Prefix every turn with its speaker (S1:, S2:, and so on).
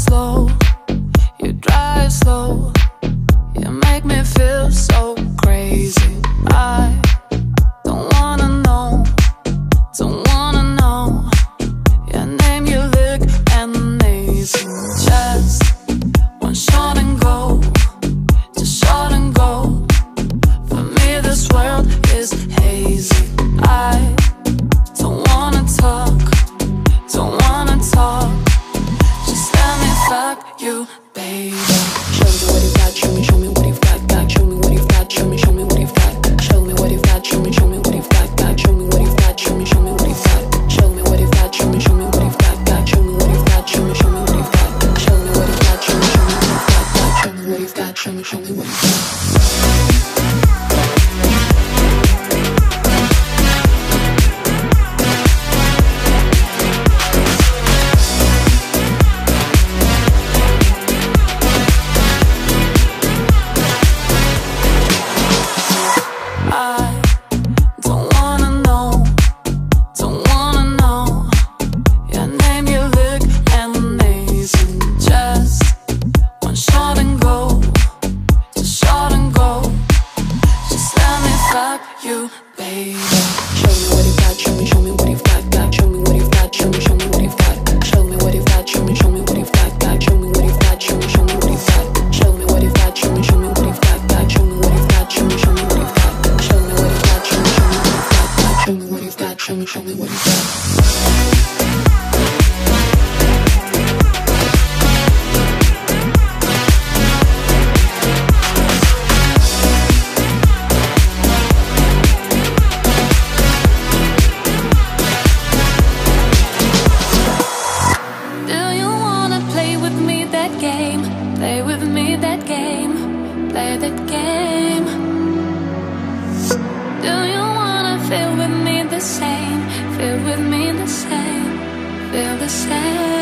S1: slow, you drive slow, you make me feel so you. play the game Do you wanna feel with me the same? Feel with me the same Feel the same